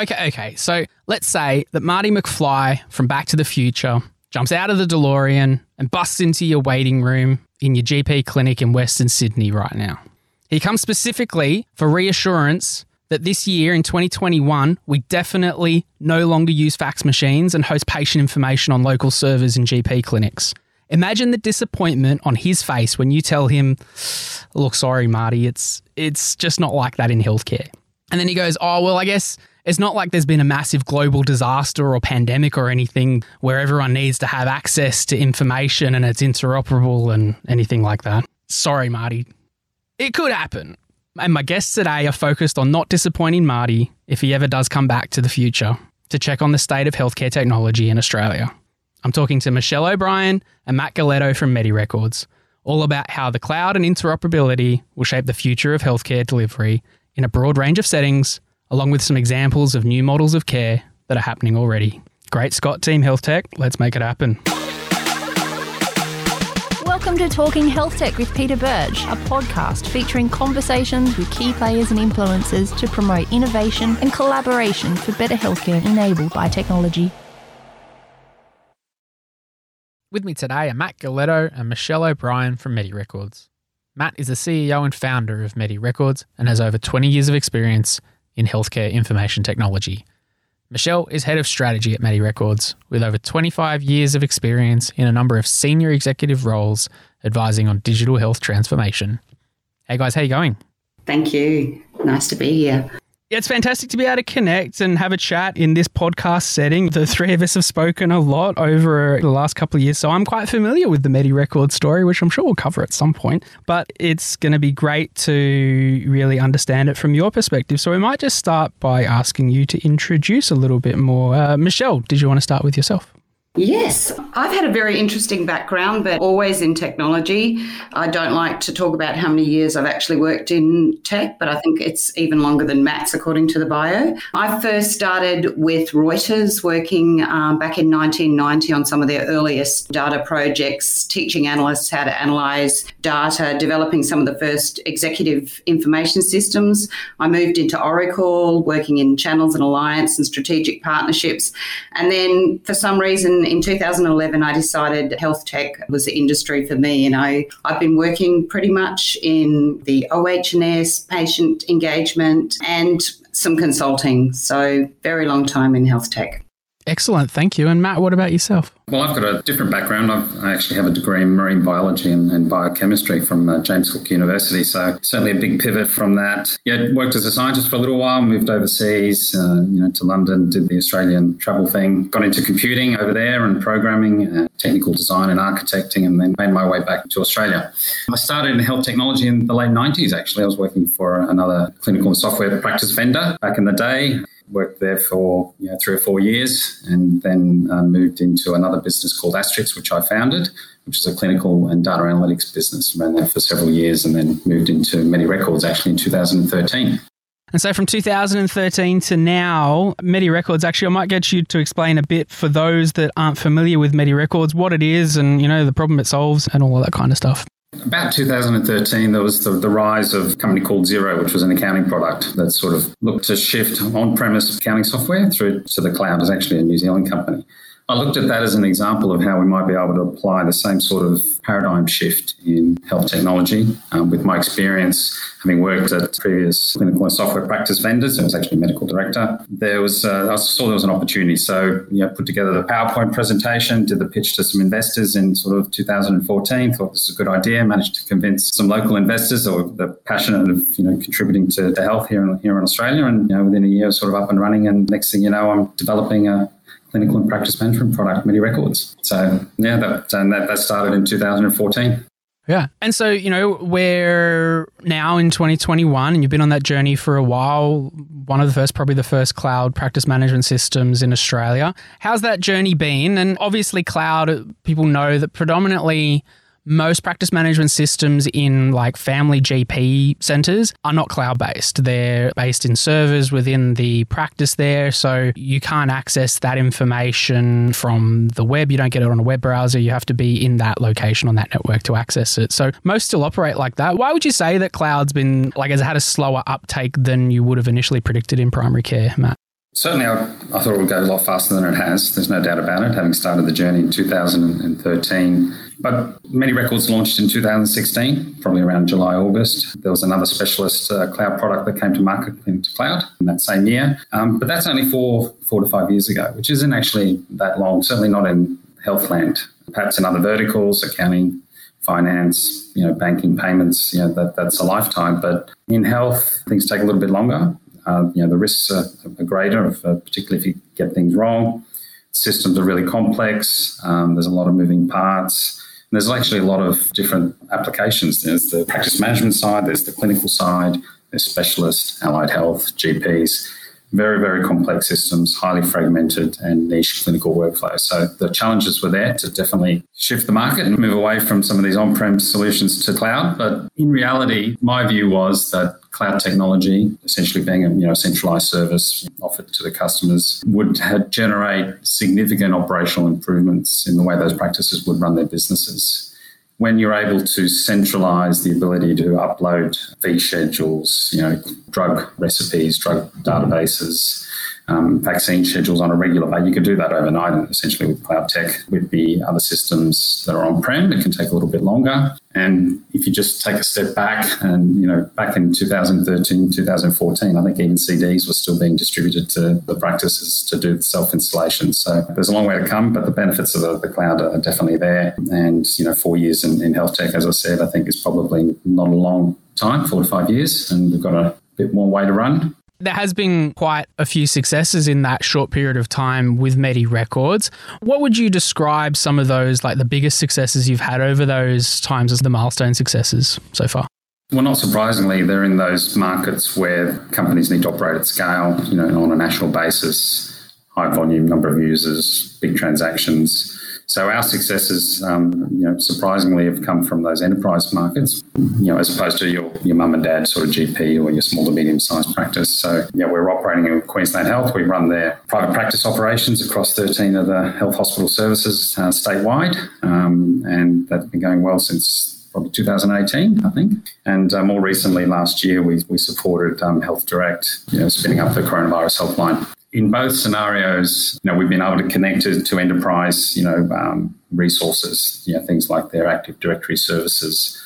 Okay, okay. So let's say that Marty McFly from Back to the Future jumps out of the DeLorean and busts into your waiting room in your GP clinic in Western Sydney right now. He comes specifically for reassurance that this year in 2021, we definitely no longer use fax machines and host patient information on local servers in GP clinics. Imagine the disappointment on his face when you tell him, "Look, sorry, Marty, it's it's just not like that in healthcare." And then he goes, "Oh, well, I guess it's not like there's been a massive global disaster or pandemic or anything where everyone needs to have access to information and it's interoperable and anything like that." Sorry, Marty. It could happen. And my guests today are focused on not disappointing Marty if he ever does come back to the future to check on the state of healthcare technology in Australia. I'm talking to Michelle O'Brien and Matt Galetto from MediRecords, all about how the cloud and interoperability will shape the future of healthcare delivery in a broad range of settings, along with some examples of new models of care that are happening already. Great Scott Team Health Tech, let's make it happen. Welcome to Talking Health Tech with Peter Birch, a podcast featuring conversations with key players and influencers to promote innovation and collaboration for better healthcare enabled by technology. With me today are Matt Galetto and Michelle O'Brien from MediRecords. Matt is the CEO and founder of MediRecords and has over 20 years of experience in healthcare information technology. Michelle is head of strategy at MediRecords with over 25 years of experience in a number of senior executive roles advising on digital health transformation. Hey guys, how you going? Thank you. Nice to be here. It's fantastic to be able to connect and have a chat in this podcast setting. The three of us have spoken a lot over the last couple of years, so I'm quite familiar with the MediRecord story, which I'm sure we'll cover at some point. But it's going to be great to really understand it from your perspective. So we might just start by asking you to introduce a little bit more. Uh, Michelle, did you want to start with yourself? Yes, I've had a very interesting background, but always in technology. I don't like to talk about how many years I've actually worked in tech, but I think it's even longer than Matt's, according to the bio. I first started with Reuters, working um, back in 1990 on some of their earliest data projects, teaching analysts how to analyze data, developing some of the first executive information systems. I moved into Oracle, working in channels and alliance and strategic partnerships. And then for some reason, in 2011, I decided health tech was the industry for me, and I I've been working pretty much in the OH&S, patient engagement, and some consulting. So very long time in health tech. Excellent, thank you. And Matt, what about yourself? Well, I've got a different background. I've, i actually have a degree in marine biology and, and biochemistry from uh, James Cook University. So certainly a big pivot from that. Yeah, worked as a scientist for a little while, moved overseas, uh, you know, to London, did the Australian travel thing, got into computing over there and programming, and technical design and architecting, and then made my way back to Australia. I started in health technology in the late 90s, actually. I was working for another clinical software practice vendor back in the day worked there for you know, three or four years and then uh, moved into another business called Astrix, which I founded, which is a clinical and data analytics business. Ran that for several years and then moved into MediRecords actually in 2013. And so from 2013 to now, MediRecords, actually, I might get you to explain a bit for those that aren't familiar with MediRecords, what it is and, you know, the problem it solves and all of that kind of stuff. About 2013, there was the, the, rise of a company called Xero, which was an accounting product that sort of looked to shift on premise accounting software through to the cloud. It's actually a New Zealand company. I looked at that as an example of how we might be able to apply the same sort of paradigm shift in health technology. Um, with my experience, having worked at previous clinical and software practice vendors, I was actually medical director. There was, uh, I saw there was an opportunity, so you know, put together the PowerPoint presentation, did the pitch to some investors in sort of 2014. Thought this was a good idea. Managed to convince some local investors or the passionate of you know contributing to, to health here in, here in Australia, and you know, within a year, sort of up and running. And next thing you know, I'm developing a clinical and practice management product, MediRecords. So yeah, that, and that, that started in 2014. Yeah. And so, you know, we're now in 2021 and you've been on that journey for a while. One of the first, probably the first cloud practice management systems in Australia. How's that journey been? And obviously, cloud, people know that predominantly most practice management systems in like family GP centers are not cloud based. They're based in servers within the practice there. So you can't access that information from the web. You don't get it on a web browser. You have to be in that location on that network to access it. So most still operate like that. Why would you say that cloud's been like has had a slower uptake than you would have initially predicted in primary care, Matt? Certainly, I, I, thought it would go a lot faster than it has. There's no doubt about it, having started the journey in 2013. But MediRecords launched in 2016, probably around July, August. There was another specialist uh, cloud product that came to market into cloud in that same year. Um, but that's only four, four to five years ago, which isn't actually that long, certainly not in healthland. Perhaps in other verticals, accounting, finance, you know, banking, payments, you know, that, that's a lifetime. But in health, things take a little bit longer. Uh, you know, the risks are, are greater, if, uh, particularly if you get things wrong. Systems are really complex. Um, there's a lot of moving parts. And there's actually a lot of different applications. There's the practice management side, there's the clinical side, there's specialists, allied health, GPs very, very complex systems, highly fragmented and niche clinical workflows. So the challenges were there to definitely shift the market and move away from some of these on-prem solutions to cloud. But in reality, my view was that cloud technology, essentially being a you know centralized service offered to the customers, would generate significant operational improvements in the way those practices would run their businesses when you're able to centralize the ability to upload fee schedules, you know, drug recipes, drug databases, um, vaccine schedules on a regular basis. You could do that overnight, essentially with cloud tech. With the other systems that are on prem, it can take a little bit longer. And if you just take a step back, and you know, back in 2013, 2014, I think even CDs were still being distributed to the practices to do self installation. So there's a long way to come, but the benefits of the, the cloud are definitely there. And you know, four years in, in health tech, as I said, I think is probably not a long time, four to five years, and we've got a bit more way to run there has been quite a few successes in that short period of time with MediRecords. What would you describe some of those, like the biggest successes you've had over those times as the milestone successes so far? Well, not surprisingly, they're in those markets where companies need to operate at scale, you know, on a national basis, high volume, number of users, big transactions. So our successes, um, you know, surprisingly have come from those enterprise markets, you know, as opposed to your, your mum and dad sort of GP or your small to medium sized practice. So, yeah, we're operating in Queensland Health. We run their private practice operations across 13 of the health hospital services uh, statewide. Um, and that's been going well since probably 2018, I think. And uh, more recently, last year, we, we supported um, Health Direct, you know, spinning up the coronavirus helpline in both scenarios, you know, we've been able to connect to, to enterprise, you know, um, resources, you know, things like their Active Directory services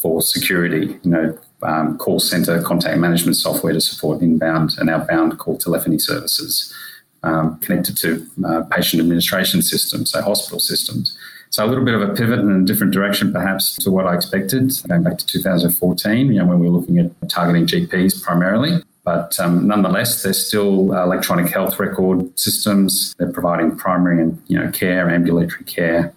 for security, you know, um, call center contact management software to support inbound and outbound call telephony services, um, connected to uh, patient administration systems, so hospital systems. So a little bit of a pivot in a different direction, perhaps, to what I expected, going back to 2014, you know, when we were looking at targeting GPs primarily. But um, nonetheless, they're still uh, electronic health record systems. They're providing primary and you know care, ambulatory care.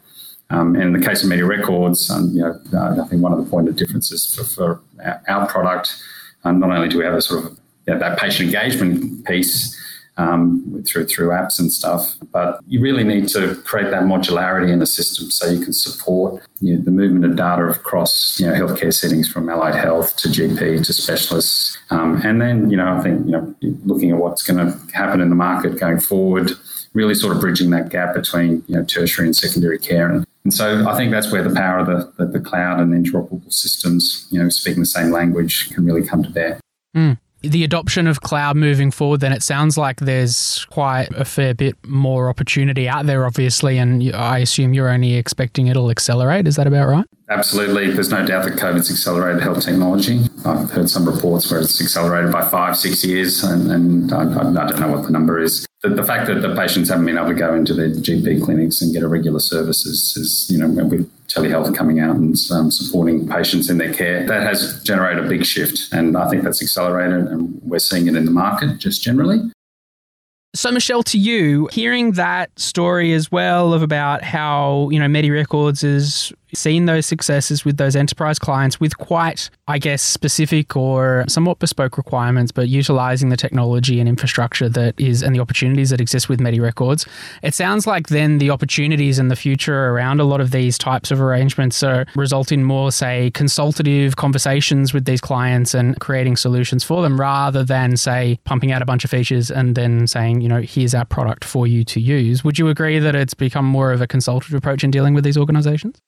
Um, and in the case of MediRecords, um, you know, uh, I think one of the point of differences for, for our, product, um, not only do we have a sort of you know, that patient engagement piece, um, through through apps and stuff. But you really need to create that modularity in the system so you can support you know, the movement of data across you know healthcare settings from allied health to GP to specialists. Um, and then you know I think you know looking at what's going to happen in the market going forward, really sort of bridging that gap between you know tertiary and secondary care and and so I think that's where the power of the, the, the, cloud and interoperable systems, you know, speaking the same language can really come to bear. Mm the adoption of cloud moving forward, then it sounds like there's quite a fair bit more opportunity out there, obviously. And I assume you're only expecting it'll accelerate. Is that about right? Absolutely. There's no doubt that COVID's accelerated health technology. I've heard some reports where it's accelerated by five, six years, and, and I, I, don't know what the number is. The, the, fact that the patients haven't been able to go into their GP clinics and get a regular service is, is you know, with telehealth coming out and um, supporting patients in their care, that has generated a big shift. And I think that's accelerated, and we're seeing it in the market just generally. So, Michelle, to you, hearing that story as well of about how, you know, MediRecords is seen those successes with those enterprise clients with quite, I guess, specific or somewhat bespoke requirements, but utilizing the technology and infrastructure that is and the opportunities that exist with MediRecords. It sounds like then the opportunities in the future around a lot of these types of arrangements are result in more, say, consultative conversations with these clients and creating solutions for them rather than, say, pumping out a bunch of features and then saying, you know, here's our product for you to use. Would you agree that it's become more of a consultative approach in dealing with these organizations?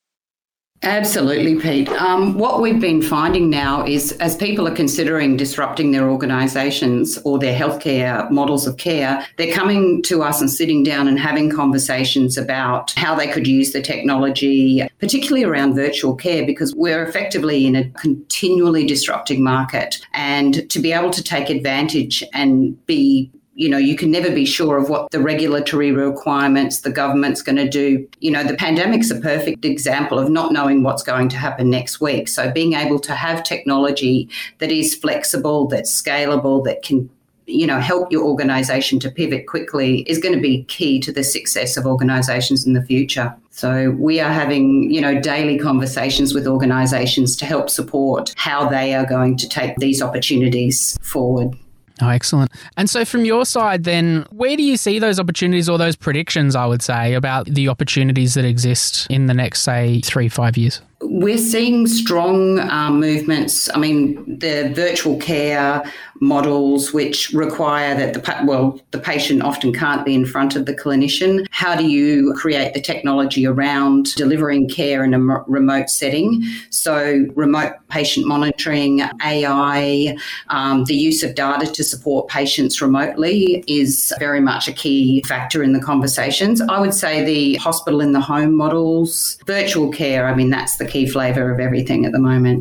Absolutely, Pete. Um, what we've been finding now is as people are considering disrupting their organisations or their healthcare models of care, they're coming to us and sitting down and having conversations about how they could use the technology, particularly around virtual care, because we're effectively in a continually disrupting market. And to be able to take advantage and be you know, you can never be sure of what the regulatory requirements the government's going to do. You know, the pandemic's a perfect example of not knowing what's going to happen next week. So being able to have technology that is flexible, that's scalable, that can you know help your organization to pivot quickly is going to be key to the success of organizations in the future so we are having you know daily conversations with organizations to help support how they are going to take these opportunities forward Oh, excellent. And so, from your side, then, where do you see those opportunities or those predictions, I would say, about the opportunities that exist in the next, say, three, five years? We're seeing strong um, movements. I mean, the virtual care models, which require that the well, the patient often can't be in front of the clinician. How do you create the technology around delivering care in a remote setting? So, remote patient monitoring, AI, um, the use of data to support patients remotely is very much a key factor in the conversations. I would say the hospital in the home models, virtual care. I mean, that's the key flavour of everything at the moment.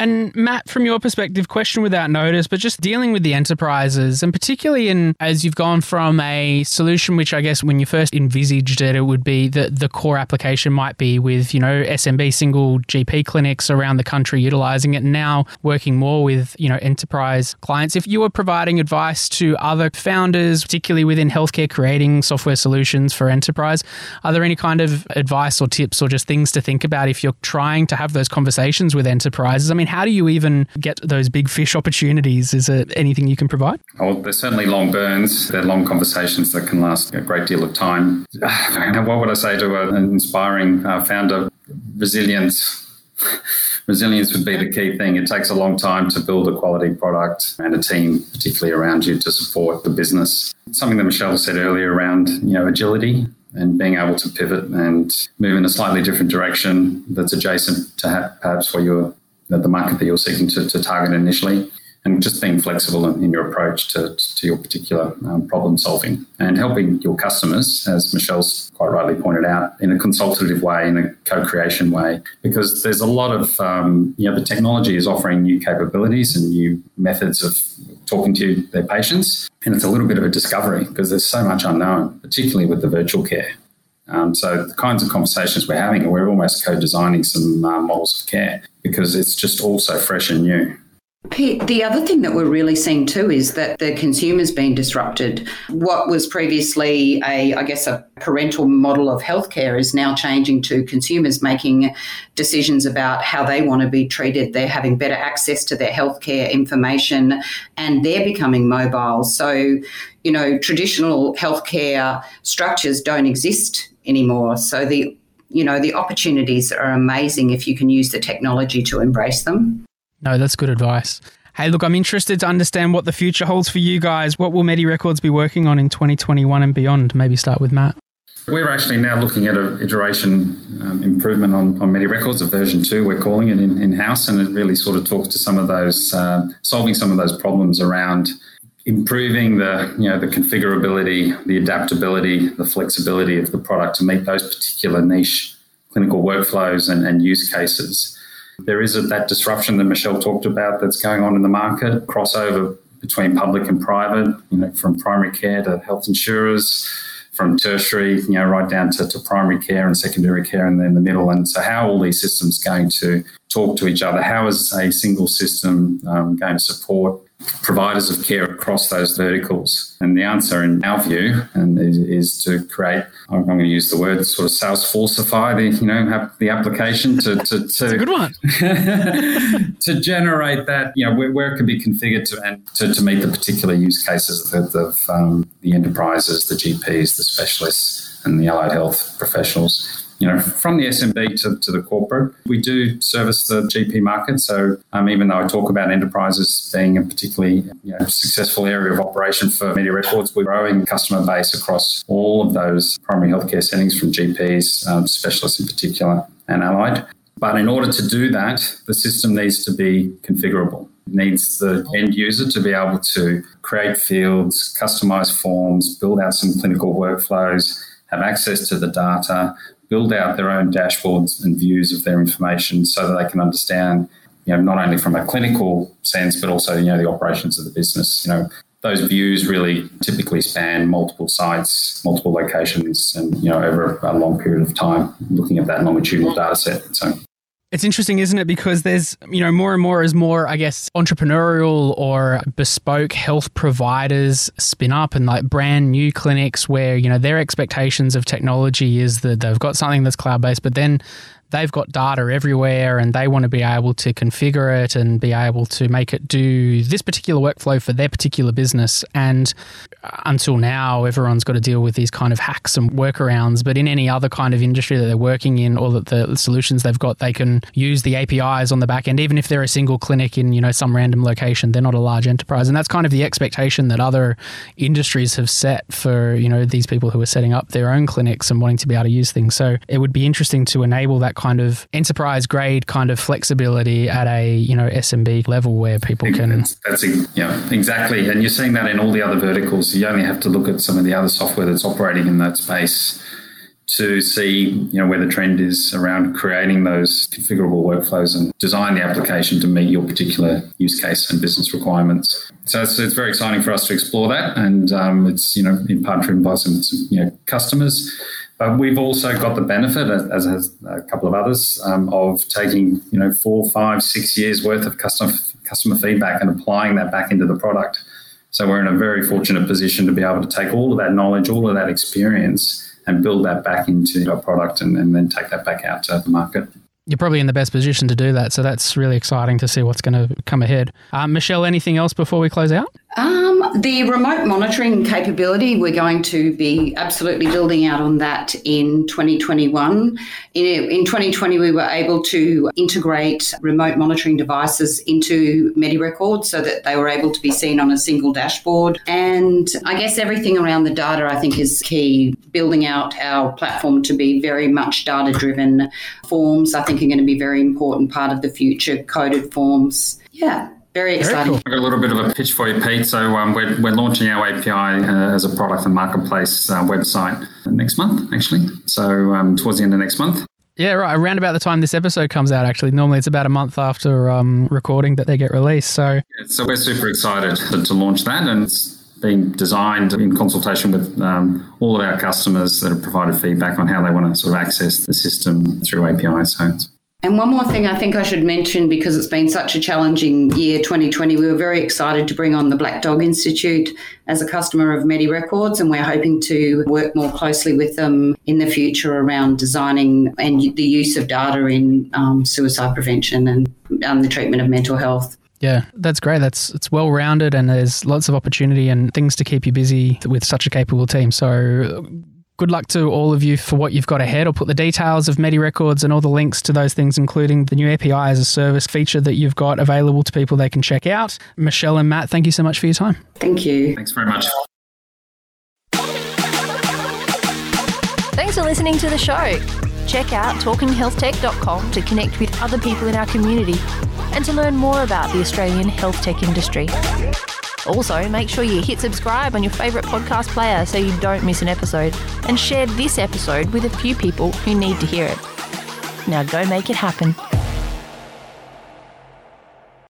And Matt, from your perspective, question without notice, but just dealing with the enterprises, and particularly in as you've gone from a solution, which I guess when you first envisaged it, it would be that the core application might be with you know SMB single GP clinics around the country utilizing it. Now working more with you know enterprise clients. If you were providing advice to other founders, particularly within healthcare, creating software solutions for enterprise, are there any kind of advice or tips or just things to think about if you're trying to have those conversations with enterprises? I mean how do you even get those big fish opportunities? Is it anything you can provide? Oh, there's certainly long burns. They're long conversations that can last a great deal of time. what would I say to an inspiring uh, founder? Resilience. Resilience would be the key thing. It takes a long time to build a quality product and a team, particularly around you, to support the business. Something that Michelle said earlier around you know agility and being able to pivot and move in a slightly different direction that's adjacent to perhaps what you're the market that you're seeking to, to target initially, and just being flexible in, in your approach to, to your particular um, problem solving and helping your customers, as Michelle's quite rightly pointed out, in a consultative way, in a co-creation way, because there's a lot of um, you know the technology is offering new capabilities and new methods of talking to their patients, and it's a little bit of a discovery because there's so much unknown, particularly with the virtual care. Um, so the kinds of conversations we're having, we're almost co-designing some uh, models of care because it's just all so fresh and new. Pete, the other thing that we're really seeing too is that the consumer's been disrupted. What was previously a, I guess, a parental model of healthcare is now changing to consumers making decisions about how they want to be treated. They're having better access to their healthcare information and they're becoming mobile. So, you know, traditional healthcare structures don't exist anymore. So the you know, the opportunities are amazing if you can use the technology to embrace them. No, that's good advice. Hey, look, I'm interested to understand what the future holds for you guys. What will MediRecords be working on in 2021 and beyond? Maybe start with Matt. We're actually now looking at an iteration um, improvement on, on MediRecords, a version two, we're calling it in house, and it really sort of talks to some of those, uh, solving some of those problems around improving the you know the configurability, the adaptability, the flexibility of the product to meet those particular niche clinical workflows and, and use cases. There is a, that disruption that Michelle talked about that's going on in the market, crossover between public and private, you know, from primary care to health insurers, from tertiary, you know, right down to, to primary care and secondary care and then the middle. And so how are all these systems going to talk to each other? How is a single system um, going to support providers of care across those verticals? And the answer, in our view, and is, is to create. I'm going to use the word sort of Salesforceify the you know have the application to to, to good one to generate that you know where, where, it can be configured to and to, to meet the particular use cases of, of um, the enterprises, the GPs, the specialists, and the allied health professionals you know, from the SMB to, to the corporate. We do service the GP market. So um, even though I talk about enterprises being a particularly you know, successful area of operation for MediRecords, we're growing customer base across all of those primary healthcare settings from GPs, um, specialists in particular, and allied. But in order to do that, the system needs to be configurable. Needs the end user to be able to create fields, customize forms, build out some clinical workflows, have access to the data, build out their own dashboards and views of their information so that they can understand, you know, not only from a clinical sense, but also, you know, the operations of the business. You know, those views really typically span multiple sites, multiple locations, and you know over a long period of time, looking at that longitudinal data set. So it's interesting, isn't it? Because there's, you know, more and more as more, I guess, entrepreneurial or bespoke health providers spin up and like brand new clinics where, you know, their expectations of technology is that they've got something that's cloud based, but then they've got data everywhere and they want to be able to configure it and be able to make it do this particular workflow for their particular business. And until now, everyone's got to deal with these kind of hacks and workarounds. But in any other kind of industry that they're working in or that the solutions they've got, they can use the APIs on the back end, even if they're a single clinic in, you know, some random location. They're not a large enterprise. And that's kind of the expectation that other industries have set for, you know, these people who are setting up their own clinics and wanting to be able to use things. So it would be interesting to enable that kind of enterprise grade kind of flexibility at a you know SMB level where people can. That's, that's yeah exactly, and you're seeing that in all the other verticals. You only have to look at some of the other software that's operating in that space to see you know where the trend is around creating those configurable workflows and design the application to meet your particular use case and business requirements. So it's, it's very exciting for us to explore that, and um, it's you know in part driven by some, some you know customers but we've also got the benefit, as has a couple of others, um, of taking you know four, five, six years worth of customer customer feedback and applying that back into the product. So we're in a very fortunate position to be able to take all of that knowledge, all of that experience, and build that back into our product, and, and then take that back out to the market you're probably in the best position to do that. So that's really exciting to see what's going to come ahead. Uh, Michelle, anything else before we close out? Um, the remote monitoring capability, we're going to be absolutely building out on that in 2021. In, in 2020, we were able to integrate remote monitoring devices into MediRecord so that they were able to be seen on a single dashboard. And I guess everything around the data, I think, is key. Building out our platform to be very much data driven. Forms, I think, are going to be a very important part of the future, coded forms. Yeah very exciting. Very cool. I've got a little bit of a pitch for you, Pete. So um, we're, we're launching our API uh, as a product and marketplace uh, website next month, actually. So um, towards the end of next month. Yeah, right. Around about the time this episode comes out, actually. Normally it's about a month after um, recording that they get released. So, yeah, so we're super excited to, to, launch that. And it's being designed in consultation with um, all of our customers that have provided feedback on how they want to sort of access the system through APIs. So and one more thing I think I should mention because it's been such a challenging year 2020, we were very excited to bring on the Black Dog Institute as a customer of MediRecords, and we're hoping to work more closely with them in the future around designing and the use of data in um, suicide prevention and um, the treatment of mental health. Yeah, that's great. That's it's well rounded, and there's lots of opportunity and things to keep you busy with such a capable team. So good luck to all of you for what you've got ahead. I'll put the details of MediRecords and all the links to those things, including the new API as a service feature that you've got available to people they can check out. Michelle and Matt, thank you so much for your time. Thank you. Thanks very much. Thanks for listening to the show. Check out talkinghealthtech.com to connect with other people in our community and to learn more about the Australian health tech industry. Also, make sure you hit subscribe on your favourite podcast player so you don't miss an episode, and share this episode with a few people who need to hear it. Now go make it happen.